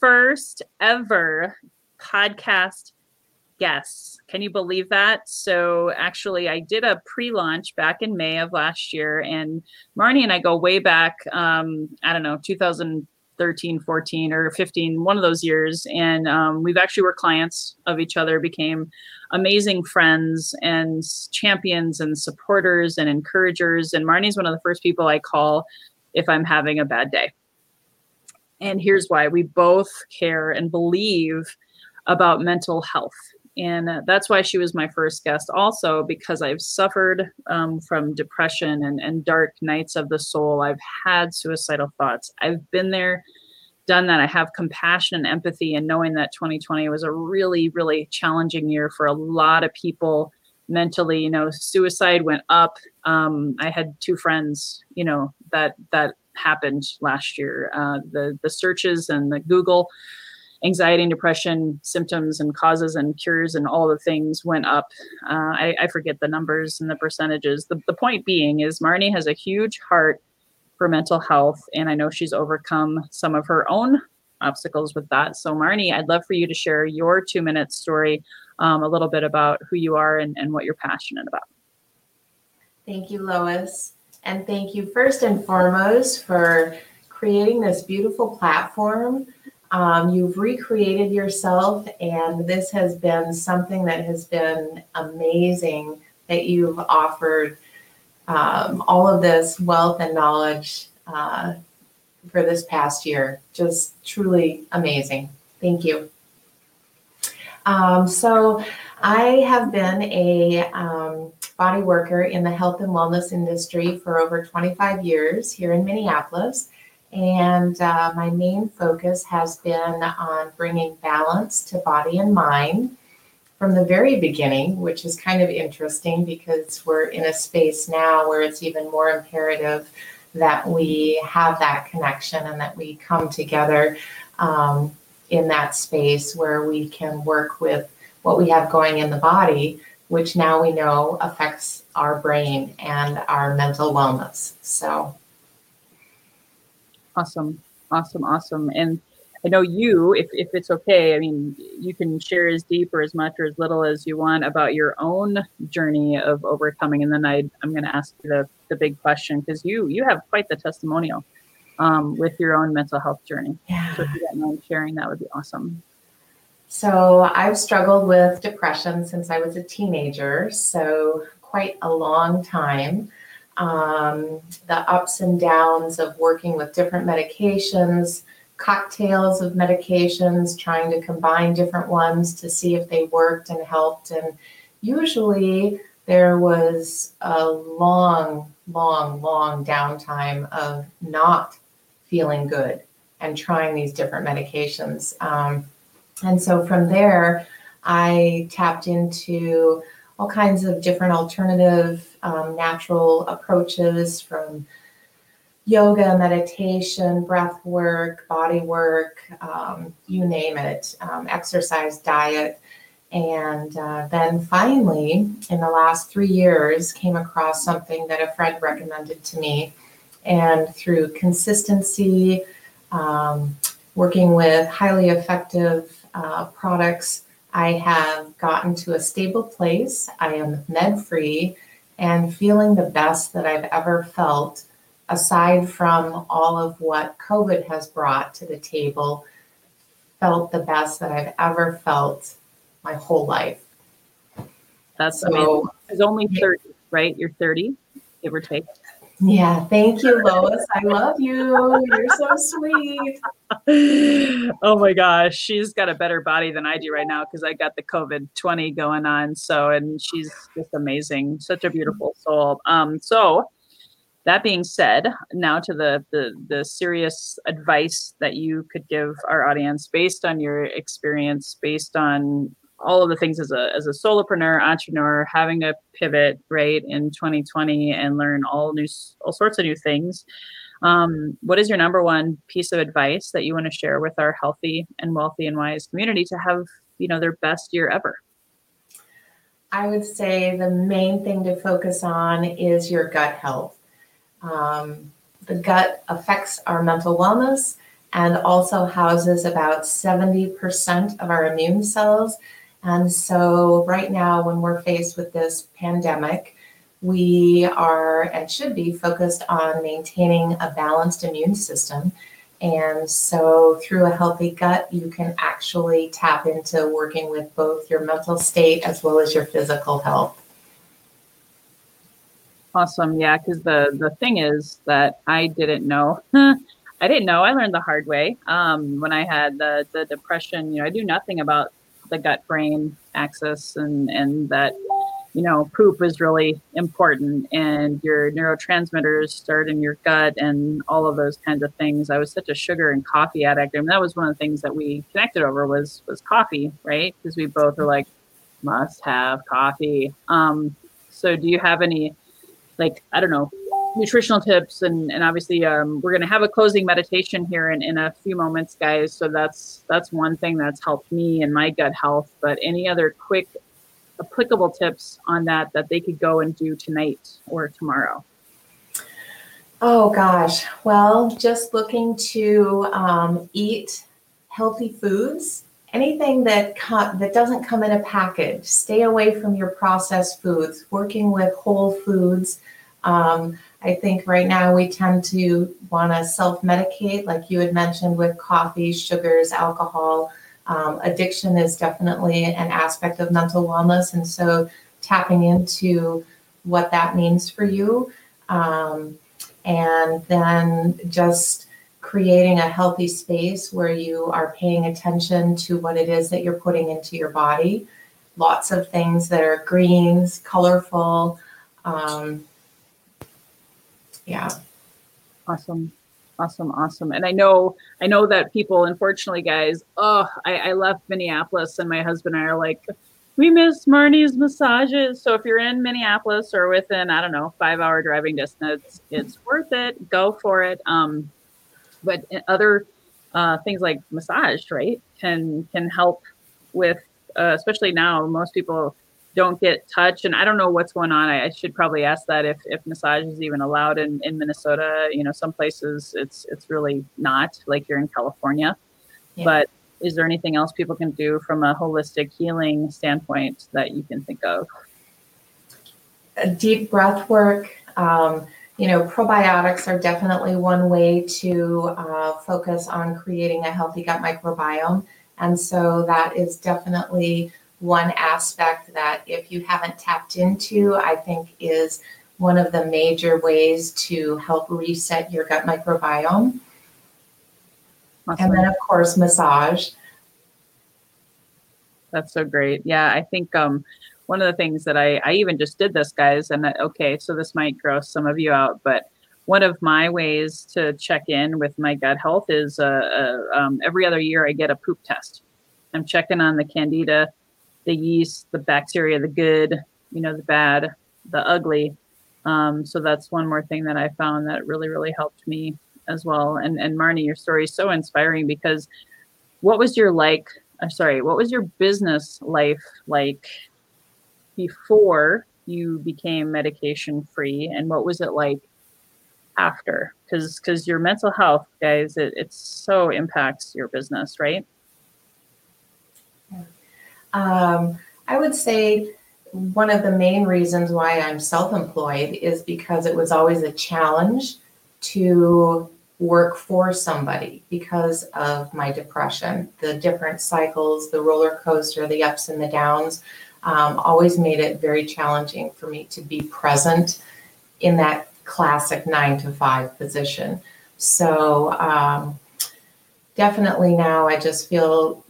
first ever podcast guests. Can you believe that? So actually, I did a pre-launch back in May of last year, and Marnie and I go way back. Um, I don't know, 2013, 14, or 15, one of those years, and um, we've actually were clients of each other, became amazing friends and champions and supporters and encouragers. And Marnie's one of the first people I call if I'm having a bad day. And here's why we both care and believe about mental health. And that's why she was my first guest, also because I've suffered um, from depression and, and dark nights of the soul. I've had suicidal thoughts. I've been there, done that. I have compassion and empathy, and knowing that 2020 was a really, really challenging year for a lot of people mentally. You know, suicide went up. Um, I had two friends, you know, that that happened last year. Uh, the the searches and the Google anxiety and depression symptoms and causes and cures and all the things went up. Uh, I, I, forget the numbers and the percentages. The, the point being is Marnie has a huge heart for mental health, and I know she's overcome some of her own obstacles with that. So, Marnie, I'd love for you to share your two minute story, um, a little bit about who you are and, and what you're passionate about. Thank you, Lois. And thank you first and foremost for creating this beautiful platform. Um, you've recreated yourself, and this has been something that has been amazing that you've offered um, all of this wealth and knowledge uh, for this past year. Just truly amazing. Thank you. Um, so, I have been a um, body worker in the health and wellness industry for over 25 years here in Minneapolis. And uh, my main focus has been on bringing balance to body and mind from the very beginning, which is kind of interesting because we're in a space now where it's even more imperative that we have that connection and that we come together um, in that space where we can work with what we have going in the body which now we know affects our brain and our mental wellness. So awesome, awesome, awesome. And I know you, if, if it's okay, I mean, you can share as deep or as much or as little as you want about your own journey of overcoming. And then I, I'm going to ask you the, the big question because you, you have quite the testimonial um, with your own mental health journey. Yeah. So if you don't mind sharing, that would be awesome. So I've struggled with depression since I was a teenager, so quite a long time. Um, the ups and downs of working with different medications, cocktails of medications, trying to combine different ones to see if they worked and helped. And usually there was a long, long, long downtime of not feeling good and trying these different medications. Um, and so from there, I tapped into all kinds of different alternative um, natural approaches from yoga, meditation, breath work, body work, um, you name it, um, exercise, diet. And uh, then finally, in the last three years, came across something that a friend recommended to me. And through consistency, um, working with highly effective uh, products. I have gotten to a stable place. I am med free and feeling the best that I've ever felt, aside from all of what COVID has brought to the table. Felt the best that I've ever felt my whole life. That's so, amazing. It's only 30, right? You're 30, give or take. Yeah, thank you, Lois. I love you. You're so sweet. oh my gosh, she's got a better body than I do right now because I got the COVID 20 going on. So, and she's just amazing. Such a beautiful soul. Um, so that being said, now to the, the the serious advice that you could give our audience based on your experience, based on all of the things as a as a solopreneur, entrepreneur, having a pivot right in 2020 and learn all new all sorts of new things. Um, what is your number one piece of advice that you want to share with our healthy and wealthy and wise community to have you know their best year ever? I would say the main thing to focus on is your gut health. Um, the gut affects our mental wellness and also houses about 70% of our immune cells and so, right now, when we're faced with this pandemic, we are and should be focused on maintaining a balanced immune system. And so, through a healthy gut, you can actually tap into working with both your mental state as well as your physical health. Awesome. Yeah. Because the, the thing is that I didn't know. I didn't know. I learned the hard way um, when I had the, the depression. You know, I knew nothing about the gut brain axis and and that you know poop is really important and your neurotransmitters start in your gut and all of those kinds of things. I was such a sugar and coffee addict. And that was one of the things that we connected over was was coffee right? Because we both are like must have coffee. Um so do you have any like i don't know nutritional tips and and obviously um, we're going to have a closing meditation here in, in a few moments guys. So that's that's one thing that's helped me and my gut health. But any other quick applicable tips on that that they could go and do tonight or tomorrow? Oh gosh. Well just looking to um, eat healthy foods anything that that doesn't come in a package. Stay away from your processed foods. Working with whole foods um, I think right now we tend to want to self medicate, like you had mentioned with coffee, sugars, alcohol. Um, addiction is definitely an aspect of mental wellness. And so tapping into what that means for you. Um, and then just creating a healthy space where you are paying attention to what it is that you're putting into your body. Lots of things that are greens, colorful. Um, yeah. Awesome. Awesome awesome. And i know i know that people unfortunately guys oh I, I left minneapolis and my husband and i are like we miss marnie's massages. So if you're in minneapolis or within i don't know five hour driving distance it's worth it. Go for it. Um but other uh, things like massage right can can help with uh, especially now most people don't get touch. And I don't know what's going on. I, I, should probably ask that if, if massage is even allowed in, in Minnesota. You know, some places it's it's really not like you're in California. Yeah. But is there anything else people can do from a holistic healing standpoint that you can think of? A deep breath work. Um, you know, probiotics are definitely one way to uh, focus on creating a healthy gut microbiome. And so that is definitely one aspect that if you haven't tapped into, I think is one of the major ways to help reset your gut microbiome. Awesome. And then, of course, massage. That's so great. Yeah, I think um, one of the things that I, I even just did this, guys, and that, okay, so this might gross some of you out, but one of my ways to check in with my gut health is uh, uh, um, every other year I get a poop test. I'm checking on the candida the yeast, the bacteria, the good, you know, the bad, the ugly. Um, so that's one more thing that I found that really, really helped me as well. And and Marnie, your story is so inspiring because what was your like? I'm sorry, what was your business life like before you became medication free, and what was it like after? Because because your mental health, guys, it, it so impacts your business, right? Um, I would say one of the main reasons why I'm self employed is because it was always a challenge to work for somebody because of my depression. The different cycles, the roller coaster, the ups and the downs, um, always made it very challenging for me to be present in that classic nine to five position. So, um, definitely now I just feel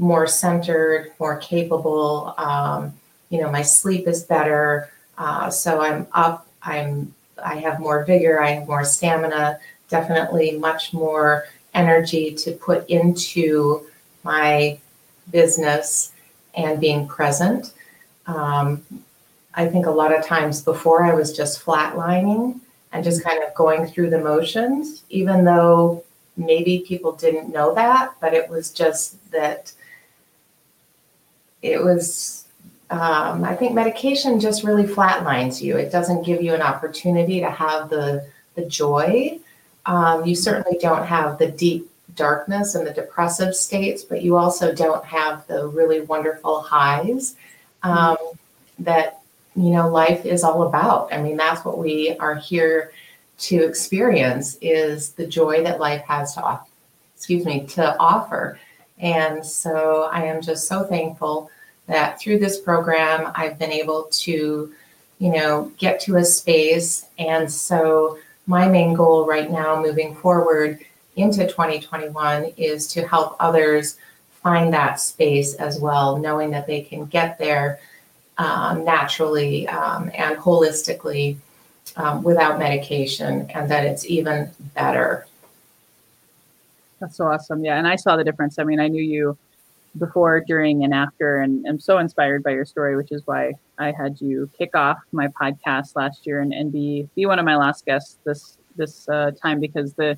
more centered, more capable. Um, you know, my sleep is better. Uh, so I'm up, I'm I have more vigor, I have more stamina, definitely much more energy to put into my business and being present. Um, I think a lot of times before I was just flatlining and just kind of going through the motions, even though maybe people didn't know that, but it was just that it was um, I think medication just really flatlines you. It doesn't give you an opportunity to have the the joy. Um, you certainly don't have the deep darkness and the depressive states, but you also don't have the really wonderful highs um, that you know life is all about. I mean, that's what we are here to experience is the joy that life has to offer. Excuse me, to offer. And so I am just so thankful that through this program, I've been able to, you know, get to a space. And so my main goal right now, moving forward into 2021, is to help others find that space as well, knowing that they can get there um, naturally um, and holistically um, without medication, and that it's even better. That's so awesome. Yeah. And I saw the difference. I mean, I knew you before, during, and after. And I'm so inspired by your story, which is why I had you kick off my podcast last year and, and be be one of my last guests this this uh, time because the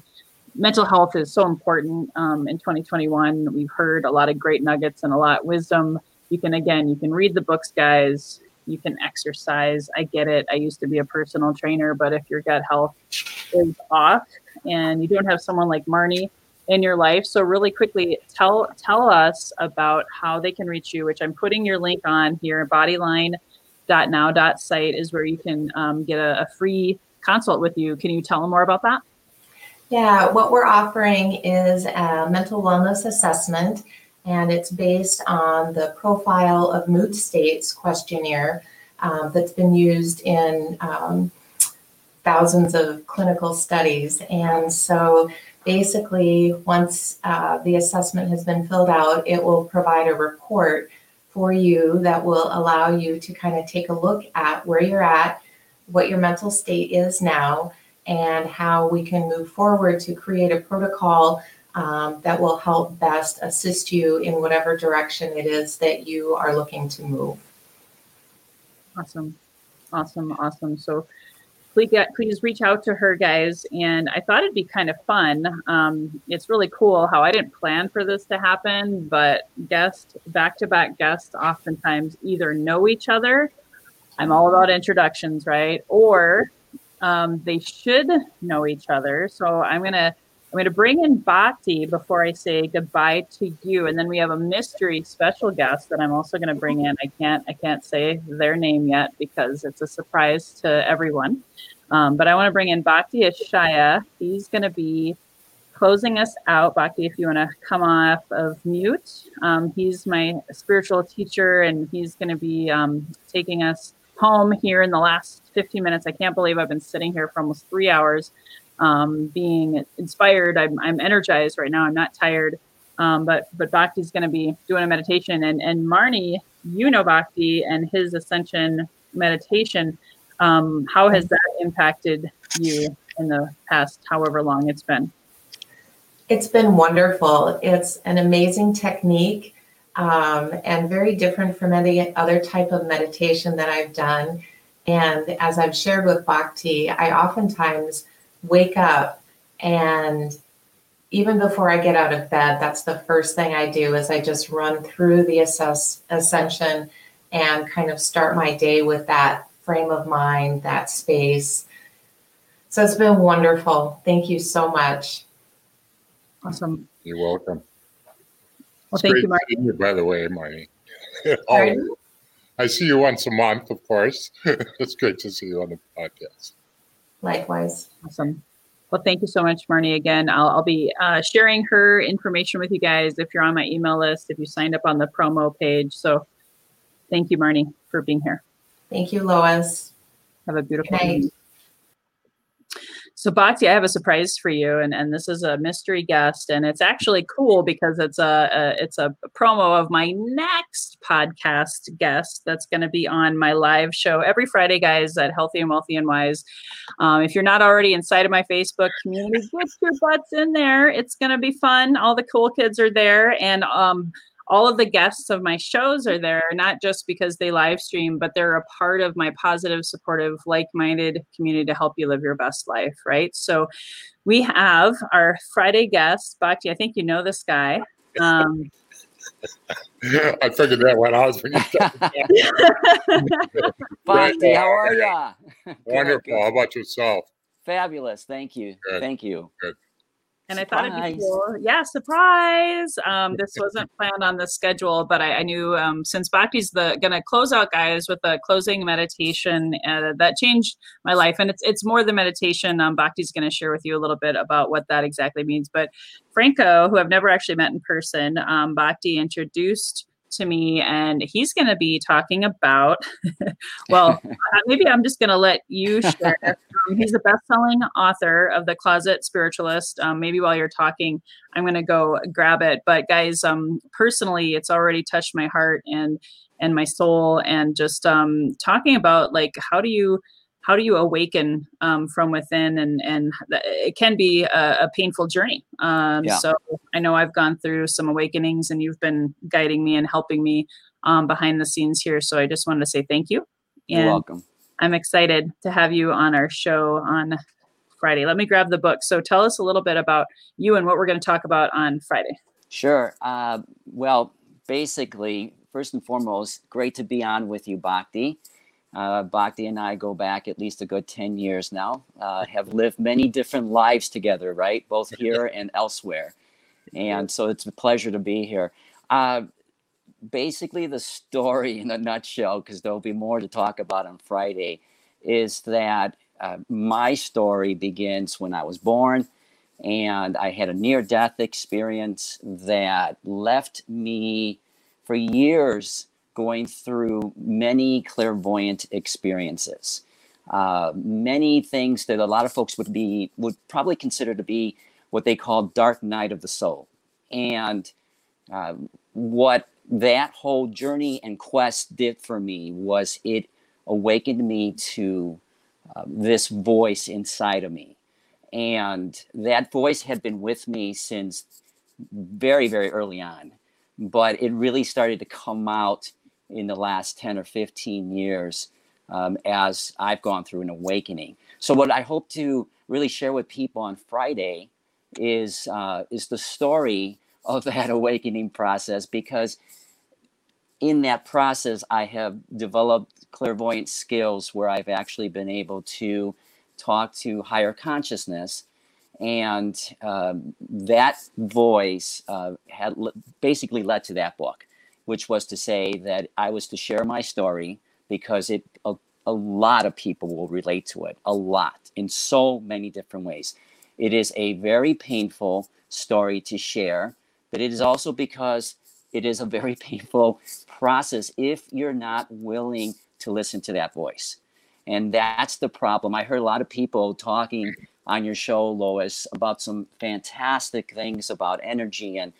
mental health is so important um, in 2021. We've heard a lot of great nuggets and a lot of wisdom. You can again, you can read the books, guys. You can exercise. I get it. I used to be a personal trainer, but if your gut health is off and you don't have someone like Marnie in your life. So really quickly, tell tell us about how they can reach you, which I'm putting your link on here. Bodyline.now.site is where you can um, get a, a free consult with you. Can you tell them more about that? Yeah, what we're offering is a mental wellness assessment, and it's based on the profile of mood states questionnaire um, that's been used in um, thousands of clinical studies. And so basically, once uh, the assessment has been filled out, it will provide a report for you that will allow you to kind of take a look at where you're at, what your mental state is now, and how we can move forward to create a protocol um, that will help best assist you in whatever direction it is that you are looking to move. Awesome. Awesome. Awesome. So, please, please reach out to her, guys. And I thought it'd be kind of fun. Um, it's really cool how I didn't plan for this to happen, but guests, back to back guests oftentimes either know each other. I'm all about introductions, right? Or um, they should know each other. So I'm gonna I'm gonna bring in Bhakti before I say goodbye to you, and then we have a mystery special guest that I'm also gonna bring in. I can't I can't say their name yet because it's a surprise to everyone. Um, but I want to bring in Bhakti Ashaya. He's going to be closing us out. Bhakti, if you want to come off of mute, um, he's my spiritual teacher and he's going to be um, taking us home here in the last 15 minutes. I can't believe I've been sitting here for almost three hours um, being inspired. I'm, I'm energized right now. I'm not tired. Um, but but Bhakti's going to be doing a meditation, and and Marnie, you know Bhakti and his ascension meditation. Um, how has that impacted you in the past, however long it's been? It's been wonderful. It's an amazing technique um, and very different from any other type of meditation that I've done. And as I've shared with Bhakti, I oftentimes wake up and even before I get out of bed, that's the first thing I do is I just run through the assess, ascension and kind of start my day with that frame of mind, that space. So it's been wonderful. Thank you so much. Awesome. You're welcome. Well, it's thank you, Marty. You, by the way, Marty. oh, I see you once a month, of course. it's great to see you on the podcast. Likewise. Awesome. Well, thank you so much, Marnie. Again, I'll, I'll be uh, sharing her information with you guys if you're on my email list, if you signed up on the promo page. So thank you, Marnie, for being here. Thank you, Lois. Have a beautiful night. So Bhakti, I have a surprise for you, and, and this is a mystery guest, and it's actually cool because it's a, a it's a promo of my next podcast guest that's going to be on my live show every Friday, guys, at Healthy and Wealthy and Wise. Um, if you're not already inside of my Facebook community, get your butts in there. It's going to be fun. All the cool kids are there, and um, all of the guests of my shows are there, not just because they live stream, but they're a part of my positive, supportive, like minded community to help you live your best life, right? So we have our Friday guest, Bhakti. I think you know this guy. Um, I figured that one out when you Bhakti, how are you? Wonderful. How about yourself? Fabulous. Thank you. Good. Thank you. Good. And surprise. I thought it'd be cool. Yeah, surprise. Um, this wasn't planned on the schedule, but I, I knew um, since Bhakti's the gonna close out guys with a closing meditation uh, that changed my life, and it's it's more the meditation. Um, Bhakti's gonna share with you a little bit about what that exactly means. But Franco, who I've never actually met in person, um, Bhakti introduced to me, and he's going to be talking about. well, uh, maybe I'm just going to let you share. Um, he's a best-selling author of The Closet Spiritualist. Um, maybe while you're talking, I'm going to go grab it. But guys, um, personally, it's already touched my heart and and my soul, and just um, talking about like how do you how do you awaken um, from within and and it can be a, a painful journey. Um, yeah. so i know i've gone through some awakenings and you've been guiding me and helping me um, behind the scenes here. So i just wanted to say thank you. And you're welcome. I'm excited to have you on our show on friday. Let me grab the book. So tell us a little bit about you and what we're going to talk about on friday. Sure. Uh, well basically first and foremost great to be on with you bhakti uh, Bhakti and I go back at least a good 10 years now, uh, have lived many different lives together, right? Both here and elsewhere. And so it's a pleasure to be here. Uh, basically, the story in a nutshell, because there'll be more to talk about on Friday, is that uh, my story begins when I was born and I had a near death experience that left me for years going through many clairvoyant experiences. Uh, many things that a lot of folks would be would probably consider to be what they call dark night of the soul, and uh, what that whole journey and quest did for me was it awakened me to uh, this voice inside of me, and that voice had been with me since very very early on, but it really started to come out in the last 10 or 15 years um, as I've gone through an awakening. So, what I hope to really share with people on Friday is, uh, is the story of that awakening process because in that process, I have developed clairvoyant skills where I've actually been able to talk to higher consciousness. And um, that voice uh, had basically led to that book which was to say that I was to share my story because it a, a lot of people will relate to it a lot in so many different ways. It is a very painful story to share, but it is also because it is a very painful process if you're not willing to listen to that voice. And that's the problem. I heard a lot of people talking on your show, Lois, about some fantastic things about energy and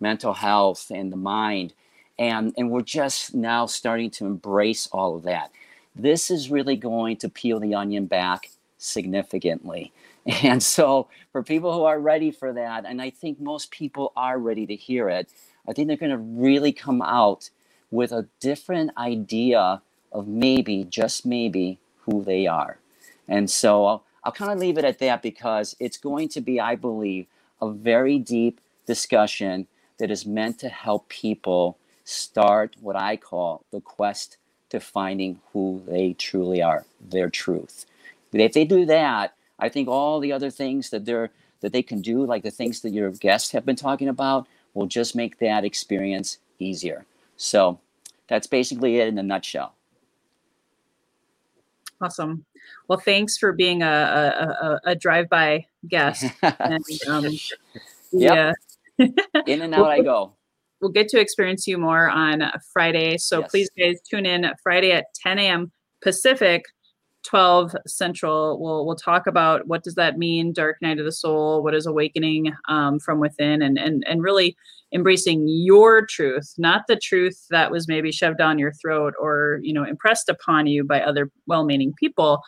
mental health and the mind and and we're just now starting to embrace all of that. This is really going to peel the onion back significantly. And so for people who are ready for that and i think most people are ready to hear it i think they're going to really come out with a different idea of maybe just maybe who they are. And so i'll, I'll kind of leave it at that because it's going to be i believe a very deep discussion that is meant to help people start what I call the quest to finding who they truly are, their truth. If they do that, I think all the other things that they're that they can do, like the things that your guests have been talking about, will just make that experience easier. So that's basically it in a nutshell. Awesome. Well, thanks for being a, a, a, a drive-by guest. and, um, yeah. In and out I go. We'll get to experience you more on Friday. So yes. please, guys, tune in Friday at 10 a.m. Pacific, 12 Central. We'll we'll talk about what does that mean, Dark Night of the Soul. What is awakening um, from within, and and and really embracing your truth, not the truth that was maybe shoved down your throat or you know impressed upon you by other well-meaning people,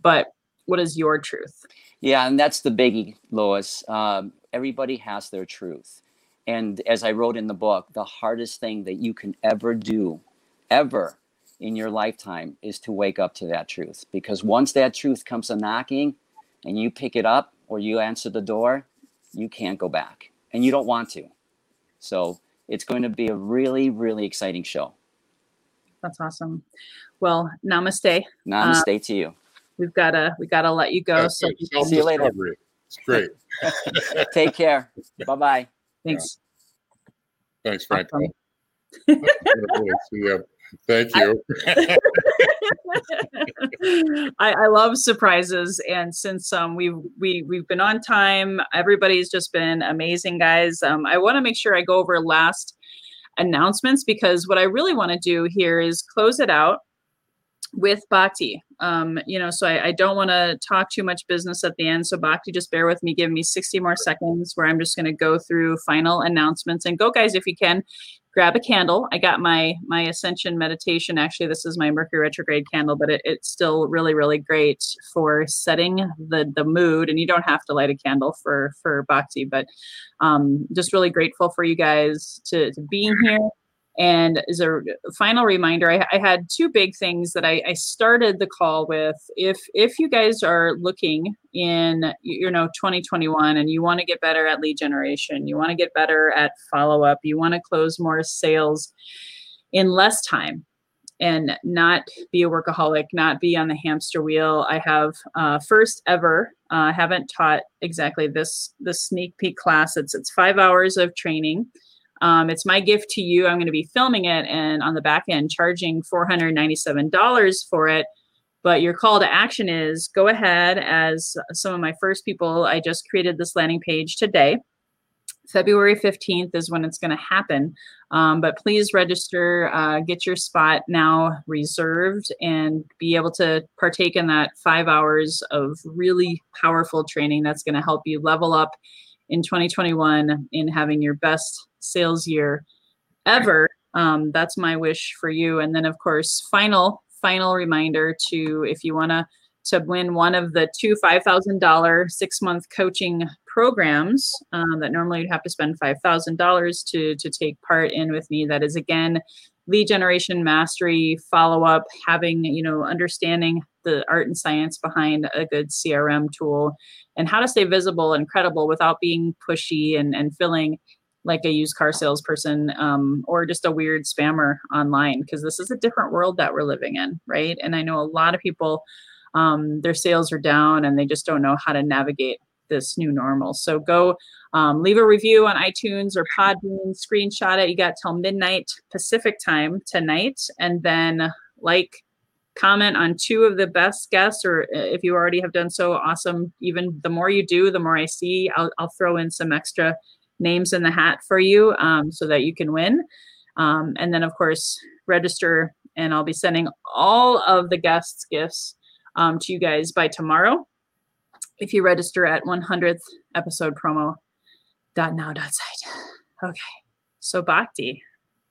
but what is your truth? Yeah, and that's the biggie, Lois. Um, everybody has their truth. And as I wrote in the book, the hardest thing that you can ever do, ever in your lifetime, is to wake up to that truth. Because once that truth comes a knocking and you pick it up or you answer the door, you can't go back. And you don't want to. So it's going to be a really, really exciting show. That's awesome. Well, namaste. Namaste uh, to you. We've gotta we gotta let you go. Yeah, so see you later. It's great. Take care. Bye bye. Thanks. Yeah. Thanks, Frank. Thank you. I, I, love surprises, and since um, we've we we've been on time, everybody's just been amazing, guys. Um, I want to make sure I go over last announcements because what I really want to do here is close it out with Bhakti. Um, you know, so I, I don't want to talk too much business at the end. So Bhakti, just bear with me. Give me 60 more seconds where I'm just going to go through final announcements. And go, guys, if you can, grab a candle. I got my my Ascension meditation. Actually, this is my Mercury retrograde candle, but it, it's still really, really great for setting the the mood. And you don't have to light a candle for for Bhakti, but um, just really grateful for you guys to, to being here and as a final reminder, I, I had two big things that I, I, started the call with. If if you guys are looking in you know 2021 and you want to get better at lead generation, you want to get better at follow up, you want to close more sales in less time, and not be a workaholic, not be on the hamster wheel. I have uh, first ever. I uh, haven't taught exactly this this sneak peek class. It's it's five hours of training um, it's my gift to you. I'm going to be filming it and on the back end charging $497 for it. But your call to action is go ahead as some of my first people. I just created this landing page today. February 15th is when it's going to happen. Um, but please register, uh, get your spot now reserved, and be able to partake in that five hours of really powerful training that's going to help you level up in 2021 in having your best sales year ever. Um, that's my wish for you. And then, of course, final final reminder to if you want to to win one of the two five thousand dollar six month coaching programs um, that normally you'd have to spend five thousand dollars to to take part in with me. That is again lead generation mastery follow up having you know understanding the art and science behind a good crm tool and how to stay visible and credible without being pushy and, and feeling like a used car salesperson um, or just a weird spammer online because this is a different world that we're living in right? And i know a lot of people um, their sales are down and they just don't know how to navigate this new normal. So go um, leave a review on itunes or podbean screenshot it. You got till midnight pacific time tonight. And then like comment on two of the best guests or uh, if you already have done so awesome. Even the more you do the more i see. I'll, I'll throw in some extra names in the hat for you um, so that you can win. Um, and then, of course, register, and I'll be sending all of the guests' gifts um, to you guys by tomorrow. If you register at 100th episode promo dot now dot site. Okay. So Bhakti.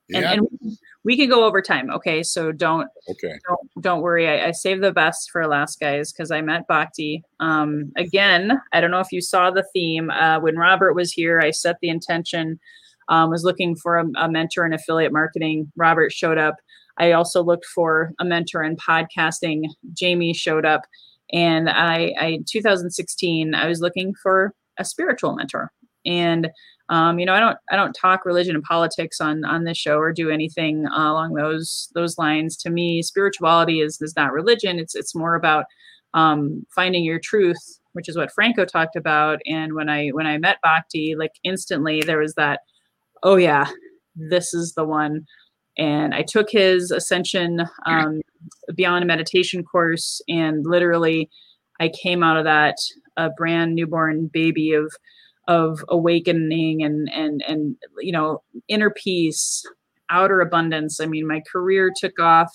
Yeah. And, and we can go over time. Okay. So don't okay. Don't, don't worry. I, I saved the best for last guys because I met Bhakti. Um again, I don't know if you saw the theme. Uh when Robert was here, I set the intention, um, was looking for a, a mentor in affiliate marketing. Robert showed up. I also looked for a mentor in podcasting. Jamie showed up. And I, I 2016, I was looking for a spiritual mentor. And um, you know, I don't I don't talk religion and politics on on this show or do anything uh, along those those lines. To me, spirituality is is not religion. It's it's more about um, finding your truth, which is what Franco talked about. And when I when I met Bhakti, like instantly there was that, oh yeah, this is the one. And I took his ascension um, Beyond a Meditation course, and literally, I came out of that a brand newborn baby of of awakening and and and you know inner peace outer abundance. I mean my career took off.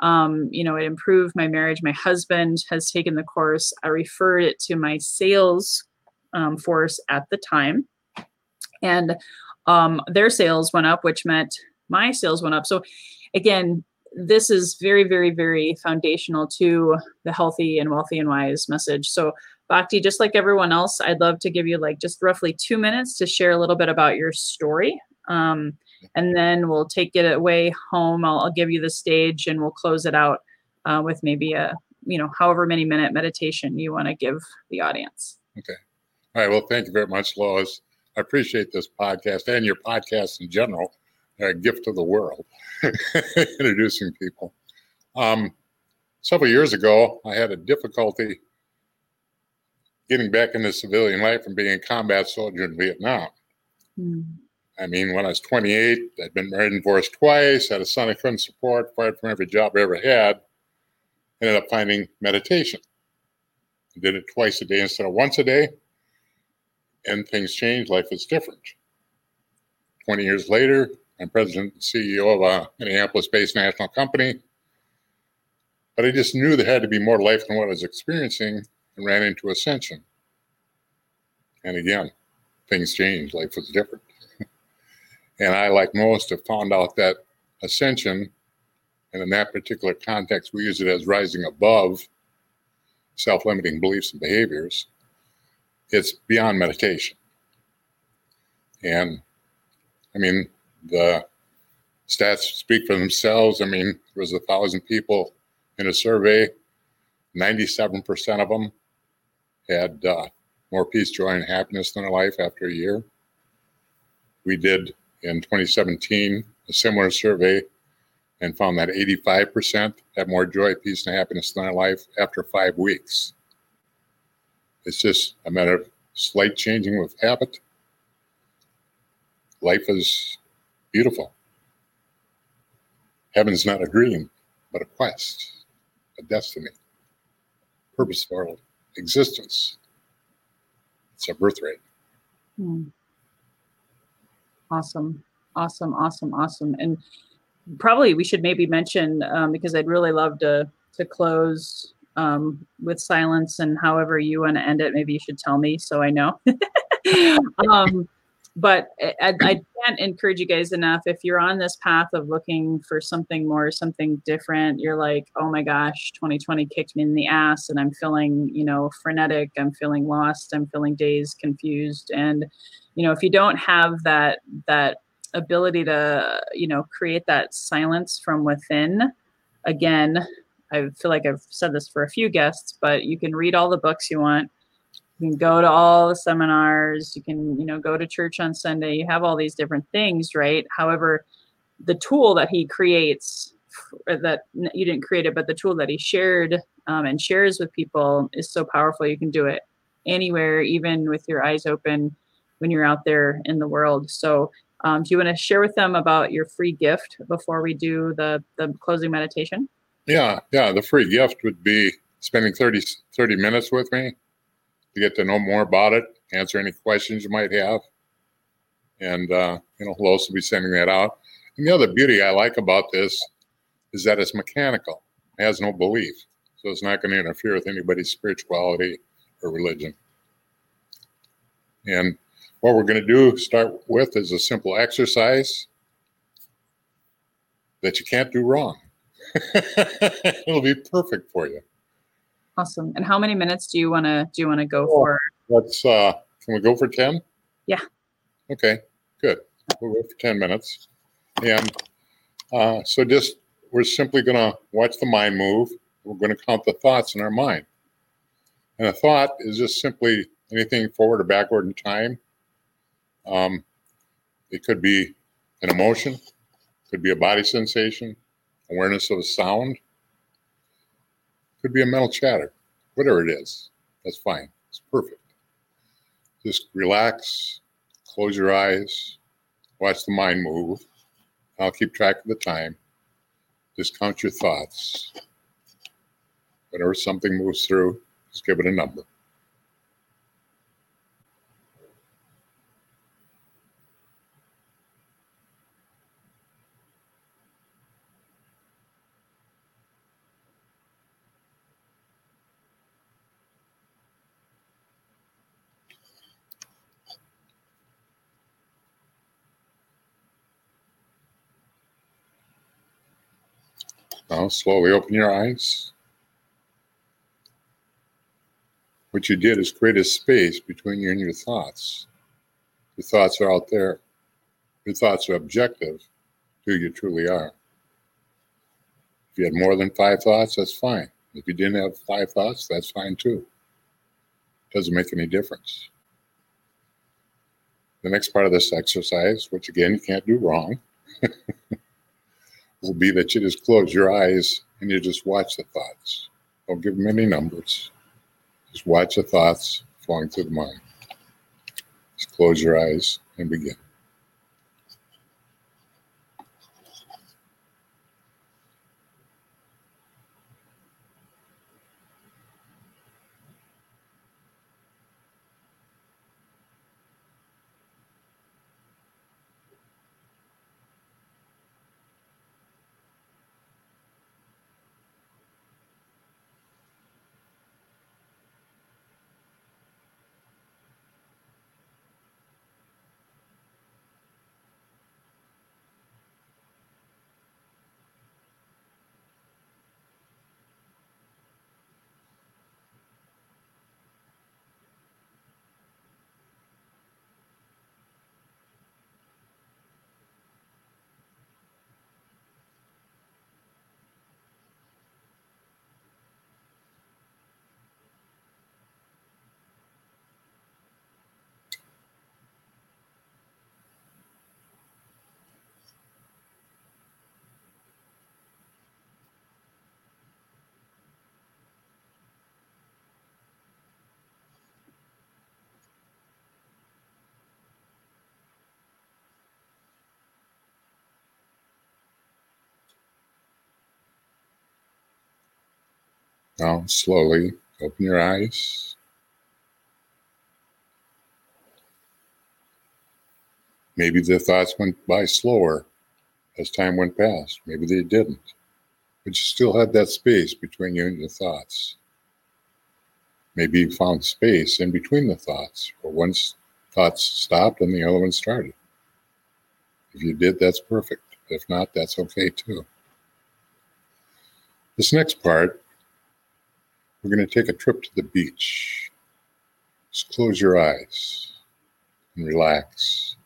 Um, you know it improved my marriage. My husband has taken the course. I referred it to my sales um, force at the time. And um, their sales went up which meant my sales went up. So again this is very very very foundational to the healthy and wealthy and wise message. So Bhakti, just like everyone else, I'd love to give you like just roughly two minutes to share a little bit about your story. Um, and then we'll take it away home. I'll, I'll, give you the stage and we'll close it out uh, with maybe a, you know, however many minute meditation you want to give the audience. Okay. All right. Well, thank you very much, Lois. I appreciate this podcast and your podcast in general. A gift to the world, introducing people. Um, several years ago, I had a difficulty getting back into civilian life and being a combat soldier in Vietnam. Mm. I mean, when I was 28, I'd been married and divorced twice, had a son I couldn't support, fired from every job I ever had, ended up finding meditation. I did it twice a day instead of once a day, and things changed. Life is different. 20 years later, I'm president and CEO of a Minneapolis based national company. But I just knew there had to be more life than what I was experiencing and ran into Ascension. And again, things changed, life was different. and I, like most, have found out that Ascension, and in that particular context, we use it as rising above self limiting beliefs and behaviors. It's beyond meditation. And I mean, the stats speak for themselves. I mean, there was a thousand people in a survey, 97% of them had uh, more peace, joy, and happiness than a life after a year. We did in 2017 a similar survey and found that 85% had more joy, peace, and happiness than a life after five weeks. It's just a matter of slight changing with habit. Life is beautiful. Heaven's not a dream, but a quest, a destiny, purposeful existence. It's a birthright. Hmm. Awesome. Awesome. Awesome. Awesome. And probably we should maybe mention um, because I'd really love to to close um, with silence and however you want to end it. Maybe you should tell me so I know. um, but I, I, can't encourage you guys enough. If you're on this path of looking for something more, something different, you're like, oh my gosh, 2020 kicked me in the ass, and I'm feeling, you know, frenetic. I'm feeling lost. I'm feeling dazed, confused, and you know, if you don't have that that ability to, you know, create that silence from within, again, I feel like I've said this for a few guests, but you can read all the books you want you can go to all the seminars you can you know go to church on sunday you have all these different things right? However the tool that he creates that you didn't create it but the tool that he shared um, and shares with people is so powerful you can do it anywhere even with your eyes open when you're out there in the world. So um, do you want to share with them about your free gift before we do the the closing meditation? Yeah yeah the free gift would be spending 30 30 minutes with me to get to know more about it, answer any questions you might have. And, uh, you know, we'll also be sending that out. And the other beauty I like about this is that it's mechanical, it has no belief. So it's not going to interfere with anybody's spirituality or religion. And what we're going to do start with is a simple exercise that you can't do wrong. It'll be perfect for you. Awesome. And how many minutes do you want to do you want to go oh, for? Let's uh can we go for 10? Yeah. Okay. Good. We'll go for 10 minutes. And uh so just we're simply going to watch the mind move. We're going to count the thoughts in our mind. And a thought is just simply anything forward or backward in time. Um, it could be an emotion, could be a body sensation, awareness of a sound, could be a mental chatter, whatever it is. That's fine. It's perfect. Just relax, close your eyes, watch the mind move. I'll keep track of the time. Just count your thoughts. Whenever something moves through, just give it a number. Now slowly open your eyes. What you did is create a space between you and your thoughts. Your thoughts are out there. Your thoughts are objective who you truly are. If you had more than five thoughts, that's fine. If you didn't have five thoughts, that's fine too. Doesn't make any difference. The next part of this exercise, which again you can't do wrong, will be that you just close your eyes and you just watch the thoughts. Don't give them any numbers. Just watch the thoughts flowing through the mind. Just close your eyes and begin. Now, slowly open your eyes. Maybe the thoughts went by slower as time went past. Maybe they didn't. But you still had that space between you and your thoughts. Maybe you found space in between the thoughts, or once thoughts stopped and the other one started. If you did, that's perfect. If not, that's okay too. This next part we're going to take a trip to the beach. Just close your eyes and relax.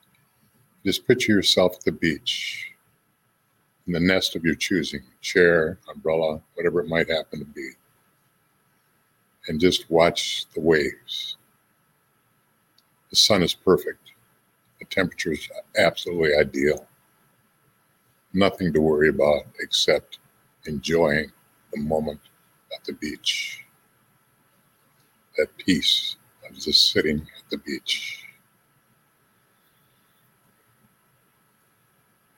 Just picture yourself at the beach in the nest of your choosing chair, umbrella, whatever it might happen to be. And just watch the waves. The sun is perfect. The temperature is absolutely ideal. Nothing to worry about except enjoying the moment at the beach that peace of just sitting at the beach.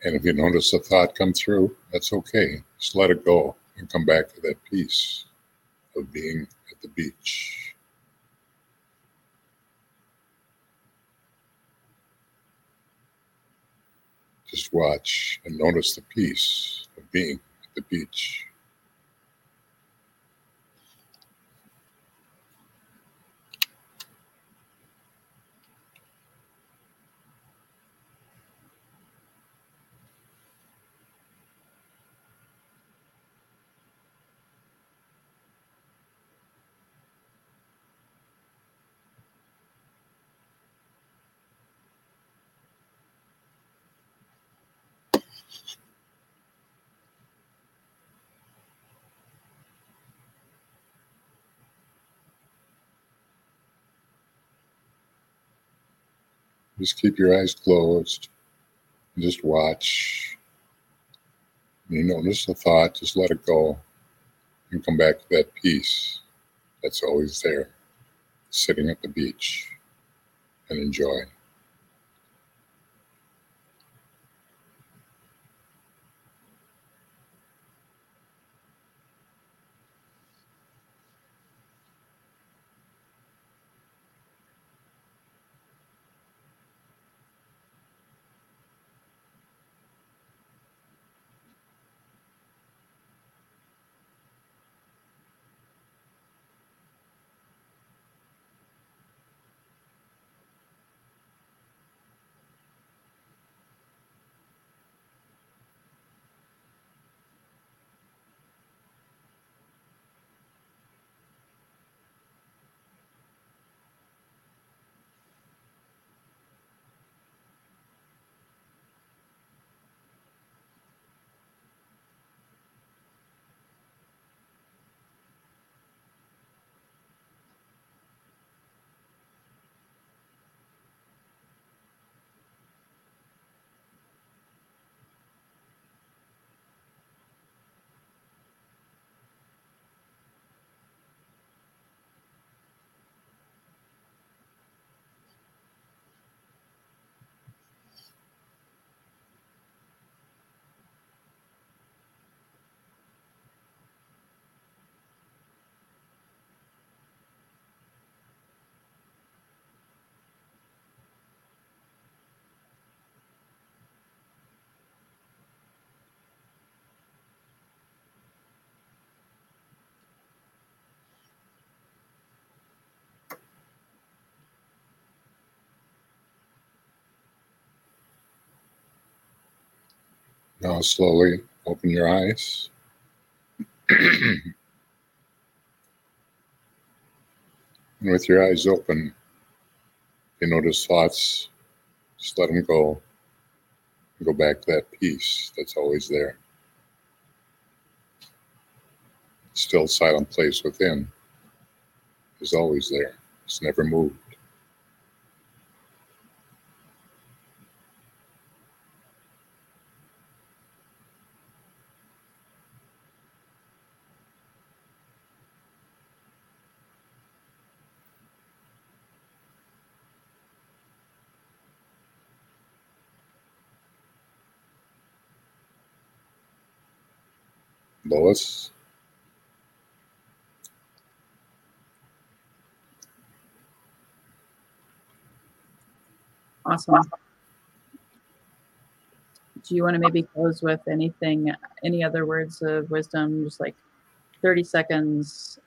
And if you notice a thought come through, that's okay. Just let it go and come back to that peace of being at the beach. Just watch and notice the peace of being at the beach. Just keep your eyes closed just watch. You notice the thought, just let it go and come back to that peace that's always there, sitting at the beach and enjoy. Now slowly open your eyes. and with your eyes open, you notice thoughts, just let them go. Go back to that peace that's always there. Still silent place within is always there. It's never moved. Awesome. Do you want to maybe close with anything, any other words of wisdom, just like 30 seconds,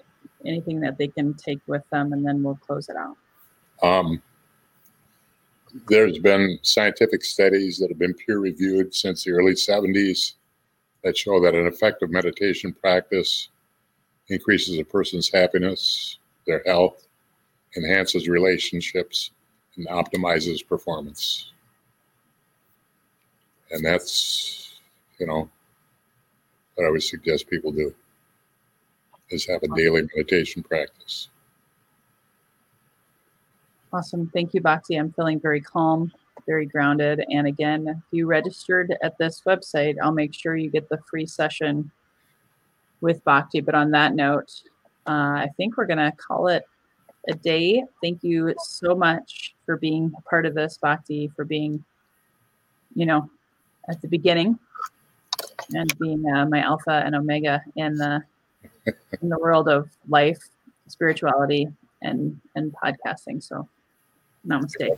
anything that they can take with them, and then we'll close it out? Um, there's been scientific studies that have been peer reviewed since the early 70s that show that an effective meditation practice increases a person's happiness, their health, enhances relationships, and optimizes performance. And that's, you know, what I would suggest people do is have a daily meditation practice. Awesome. Thank you, Bhakti. I'm feeling very calm, very grounded. And again, if you registered at this website, I'll make sure you get the free session with Bhakti. But on that note, uh, I think we're going to call it a day. Thank you so much for being a part of this, Bhakti, for being, you know, at the beginning and being uh, my alpha and omega in the in the world of life, spirituality, and and podcasting. So, namaste.